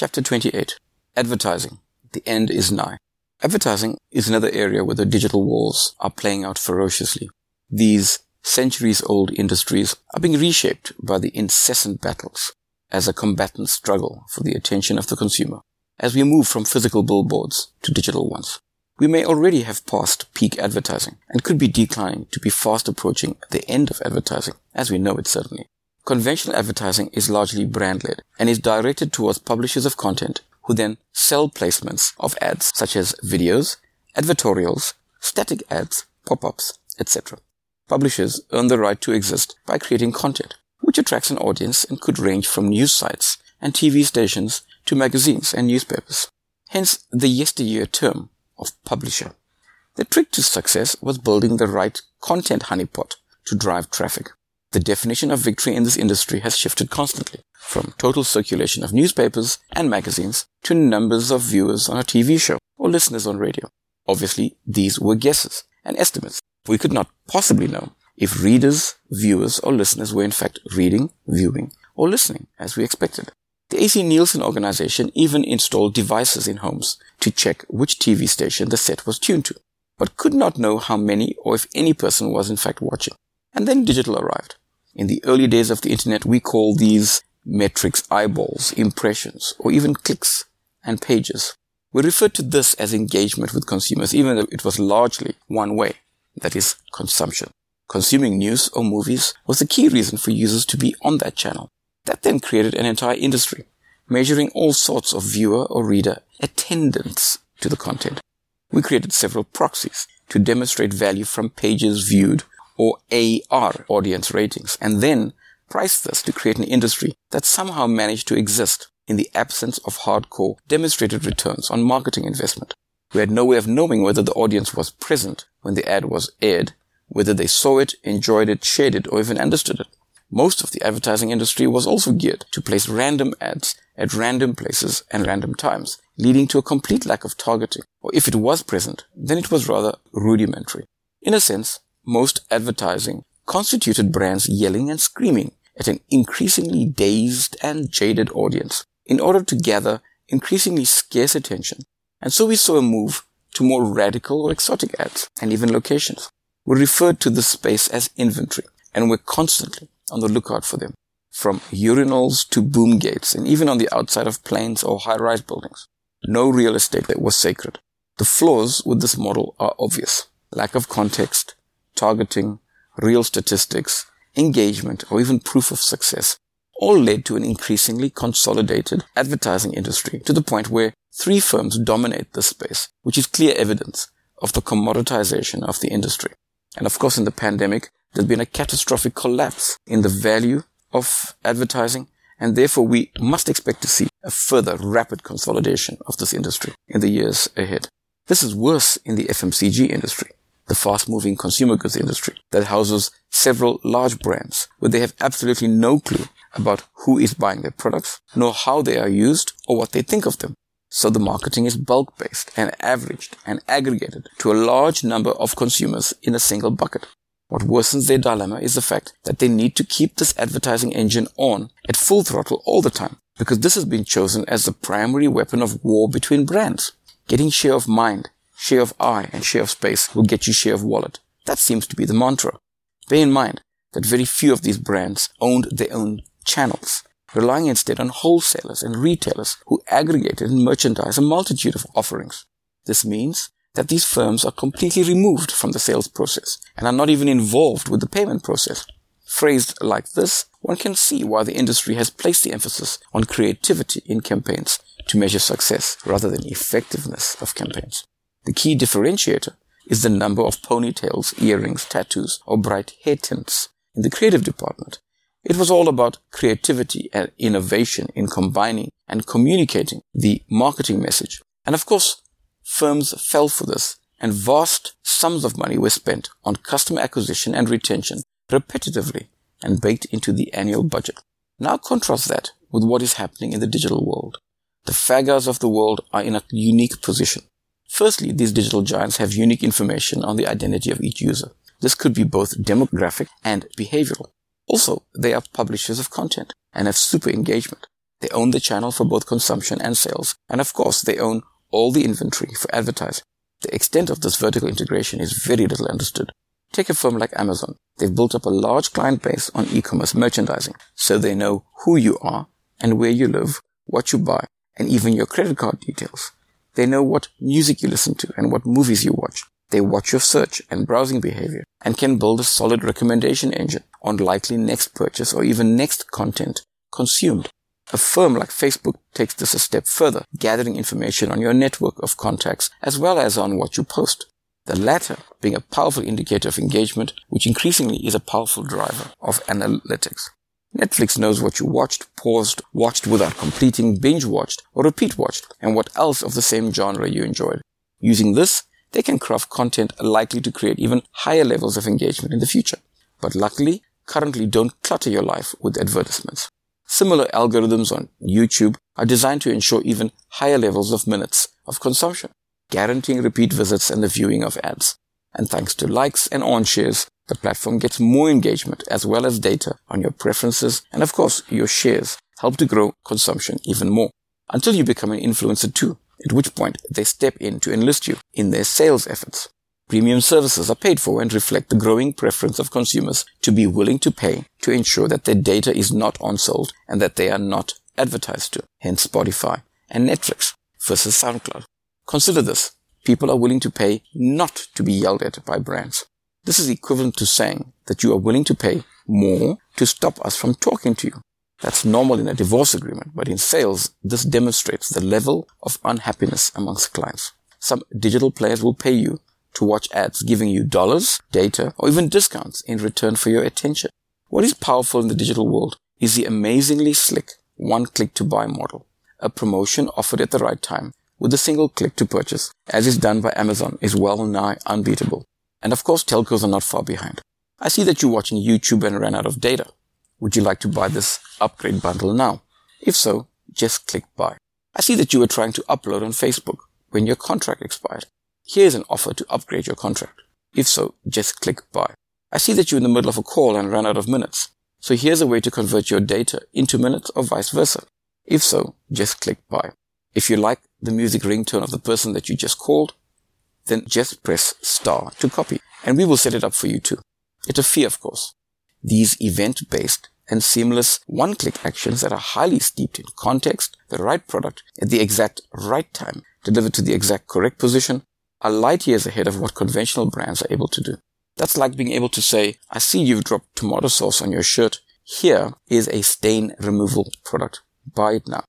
Chapter 28 Advertising. The end is nigh. Advertising is another area where the digital wars are playing out ferociously. These centuries old industries are being reshaped by the incessant battles as a combatant struggle for the attention of the consumer as we move from physical billboards to digital ones. We may already have passed peak advertising and could be declining to be fast approaching the end of advertising as we know it certainly. Conventional advertising is largely brand led and is directed towards publishers of content who then sell placements of ads such as videos, advertorials, static ads, pop-ups, etc. Publishers earn the right to exist by creating content, which attracts an audience and could range from news sites and TV stations to magazines and newspapers. Hence the yesteryear term of publisher. The trick to success was building the right content honeypot to drive traffic. The definition of victory in this industry has shifted constantly, from total circulation of newspapers and magazines to numbers of viewers on a TV show or listeners on radio. Obviously, these were guesses and estimates. We could not possibly know if readers, viewers, or listeners were in fact reading, viewing, or listening as we expected. The AC Nielsen organization even installed devices in homes to check which TV station the set was tuned to, but could not know how many or if any person was in fact watching. And then digital arrived. In the early days of the internet, we call these metrics eyeballs, impressions, or even clicks and pages. We referred to this as engagement with consumers, even though it was largely one way, that is, consumption. Consuming news or movies was the key reason for users to be on that channel. That then created an entire industry, measuring all sorts of viewer or reader attendance to the content. We created several proxies to demonstrate value from pages viewed or AR audience ratings and then price this to create an industry that somehow managed to exist in the absence of hardcore demonstrated returns on marketing investment. We had no way of knowing whether the audience was present when the ad was aired, whether they saw it, enjoyed it, shared it, or even understood it. Most of the advertising industry was also geared to place random ads at random places and random times, leading to a complete lack of targeting. Or if it was present, then it was rather rudimentary. In a sense, most advertising constituted brands yelling and screaming at an increasingly dazed and jaded audience in order to gather increasingly scarce attention. And so we saw a move to more radical or exotic ads and even locations. We referred to this space as inventory and we're constantly on the lookout for them from urinals to boom gates and even on the outside of planes or high-rise buildings. No real estate was sacred. The flaws with this model are obvious. Lack of context, targeting, real statistics, engagement, or even proof of success all led to an increasingly consolidated advertising industry to the point where three firms dominate this space, which is clear evidence of the commoditization of the industry. And of course, in the pandemic, there's been a catastrophic collapse in the value of advertising, and therefore we must expect to see a further rapid consolidation of this industry in the years ahead. This is worse in the FMCG industry, the fast-moving consumer goods industry that houses several large brands where they have absolutely no clue about who is buying their products, nor how they are used or what they think of them. So the marketing is bulk-based and averaged and aggregated to a large number of consumers in a single bucket. What worsens their dilemma is the fact that they need to keep this advertising engine on at full throttle all the time because this has been chosen as the primary weapon of war between brands. Getting share of mind share of eye and share of space will get you share of wallet. That seems to be the mantra. Bear in mind that very few of these brands owned their own channels, relying instead on wholesalers and retailers who aggregated and merchandise a multitude of offerings. This means that these firms are completely removed from the sales process and are not even involved with the payment process. Phrased like this, one can see why the industry has placed the emphasis on creativity in campaigns to measure success rather than effectiveness of campaigns. The key differentiator is the number of ponytails, earrings, tattoos, or bright hair tints in the creative department. It was all about creativity and innovation in combining and communicating the marketing message. And of course, firms fell for this and vast sums of money were spent on customer acquisition and retention repetitively and baked into the annual budget. Now contrast that with what is happening in the digital world. The FAGAs of the world are in a unique position. Firstly, these digital giants have unique information on the identity of each user. This could be both demographic and behavioral. Also, they are publishers of content and have super engagement. They own the channel for both consumption and sales. And of course, they own all the inventory for advertising. The extent of this vertical integration is very little understood. Take a firm like Amazon. They've built up a large client base on e-commerce merchandising, so they know who you are and where you live, what you buy, and even your credit card details. They know what music you listen to and what movies you watch. They watch your search and browsing behavior and can build a solid recommendation engine on likely next purchase or even next content consumed. A firm like Facebook takes this a step further, gathering information on your network of contacts as well as on what you post. The latter being a powerful indicator of engagement, which increasingly is a powerful driver of analytics. Netflix knows what you watched, paused, watched without completing, binge watched, or repeat watched, and what else of the same genre you enjoyed. Using this, they can craft content likely to create even higher levels of engagement in the future. But luckily, currently don't clutter your life with advertisements. Similar algorithms on YouTube are designed to ensure even higher levels of minutes of consumption, guaranteeing repeat visits and the viewing of ads. And thanks to likes and on shares, the platform gets more engagement as well as data on your preferences and of course your shares help to grow consumption even more until you become an influencer too, at which point they step in to enlist you in their sales efforts. Premium services are paid for and reflect the growing preference of consumers to be willing to pay to ensure that their data is not on-sold and that they are not advertised to, hence Spotify and Netflix versus SoundCloud. Consider this. People are willing to pay not to be yelled at by brands. This is equivalent to saying that you are willing to pay more to stop us from talking to you. That's normal in a divorce agreement, but in sales, this demonstrates the level of unhappiness amongst clients. Some digital players will pay you to watch ads giving you dollars, data, or even discounts in return for your attention. What is powerful in the digital world is the amazingly slick one click to buy model, a promotion offered at the right time with a single click to purchase, as is done by Amazon, is well nigh unbeatable. And of course, telcos are not far behind. I see that you're watching YouTube and ran out of data. Would you like to buy this upgrade bundle now? If so, just click buy. I see that you were trying to upload on Facebook when your contract expired. Here's an offer to upgrade your contract. If so, just click buy. I see that you're in the middle of a call and ran out of minutes. So here's a way to convert your data into minutes or vice versa. If so, just click buy. If you like the music ringtone of the person that you just called, then just press star to copy and we will set it up for you too. It's a fee, of course. These event-based and seamless one-click actions that are highly steeped in context, the right product at the exact right time, delivered to the exact correct position, are light years ahead of what conventional brands are able to do. That's like being able to say, I see you've dropped tomato sauce on your shirt. Here is a stain removal product. Buy it now.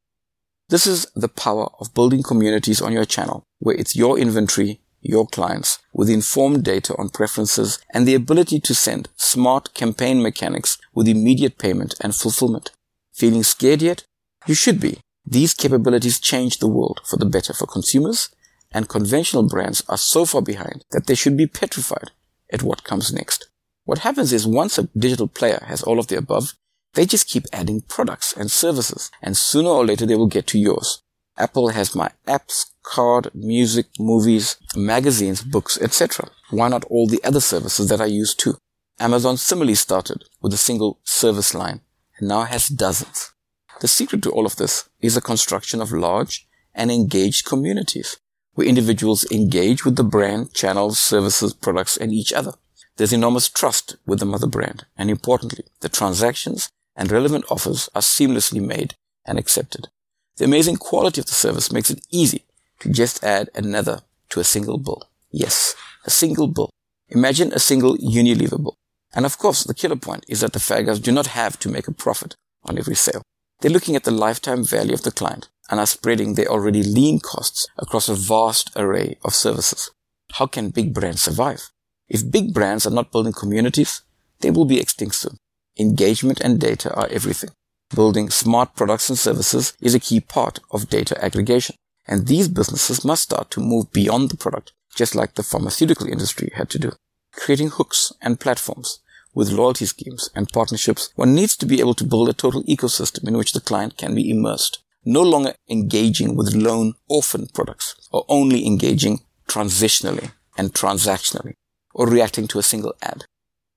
This is the power of building communities on your channel, where it's your inventory, your clients, with informed data on preferences and the ability to send smart campaign mechanics with immediate payment and fulfillment. Feeling scared yet? You should be. These capabilities change the world for the better for consumers and conventional brands are so far behind that they should be petrified at what comes next. What happens is once a digital player has all of the above, they just keep adding products and services, and sooner or later they will get to yours. Apple has my apps, card, music, movies, magazines, books, etc. Why not all the other services that I use too? Amazon similarly started with a single service line and now has dozens. The secret to all of this is the construction of large and engaged communities where individuals engage with the brand, channels, services, products, and each other. There's enormous trust with the mother brand, and importantly, the transactions and relevant offers are seamlessly made and accepted. The amazing quality of the service makes it easy to just add another to a single bull. Yes, a single bull. Imagine a single Unilever bull. And of course, the killer point is that the FAGAs do not have to make a profit on every sale. They're looking at the lifetime value of the client and are spreading their already lean costs across a vast array of services. How can big brands survive? If big brands are not building communities, they will be extinct soon. Engagement and data are everything. Building smart products and services is a key part of data aggregation. And these businesses must start to move beyond the product, just like the pharmaceutical industry had to do. Creating hooks and platforms with loyalty schemes and partnerships, one needs to be able to build a total ecosystem in which the client can be immersed no longer engaging with lone orphan products or only engaging transitionally and transactionally or reacting to a single ad.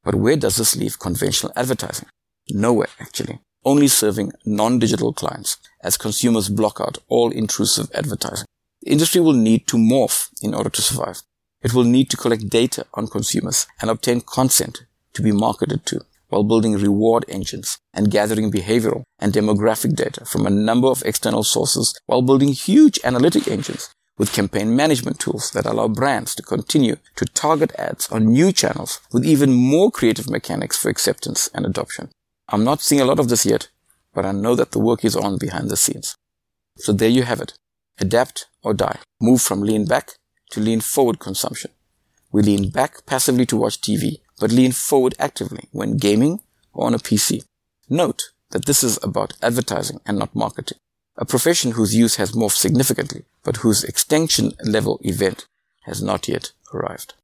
But where does this leave conventional advertising? Nowhere, actually. Only serving non-digital clients as consumers block out all intrusive advertising. The industry will need to morph in order to survive. It will need to collect data on consumers and obtain consent to be marketed to while building reward engines and gathering behavioral and demographic data from a number of external sources while building huge analytic engines with campaign management tools that allow brands to continue to target ads on new channels with even more creative mechanics for acceptance and adoption. I'm not seeing a lot of this yet, but I know that the work is on behind the scenes. So there you have it. Adapt or die. Move from lean back to lean forward consumption. We lean back passively to watch TV, but lean forward actively when gaming or on a PC. Note that this is about advertising and not marketing. A profession whose use has morphed significantly, but whose extinction level event has not yet arrived.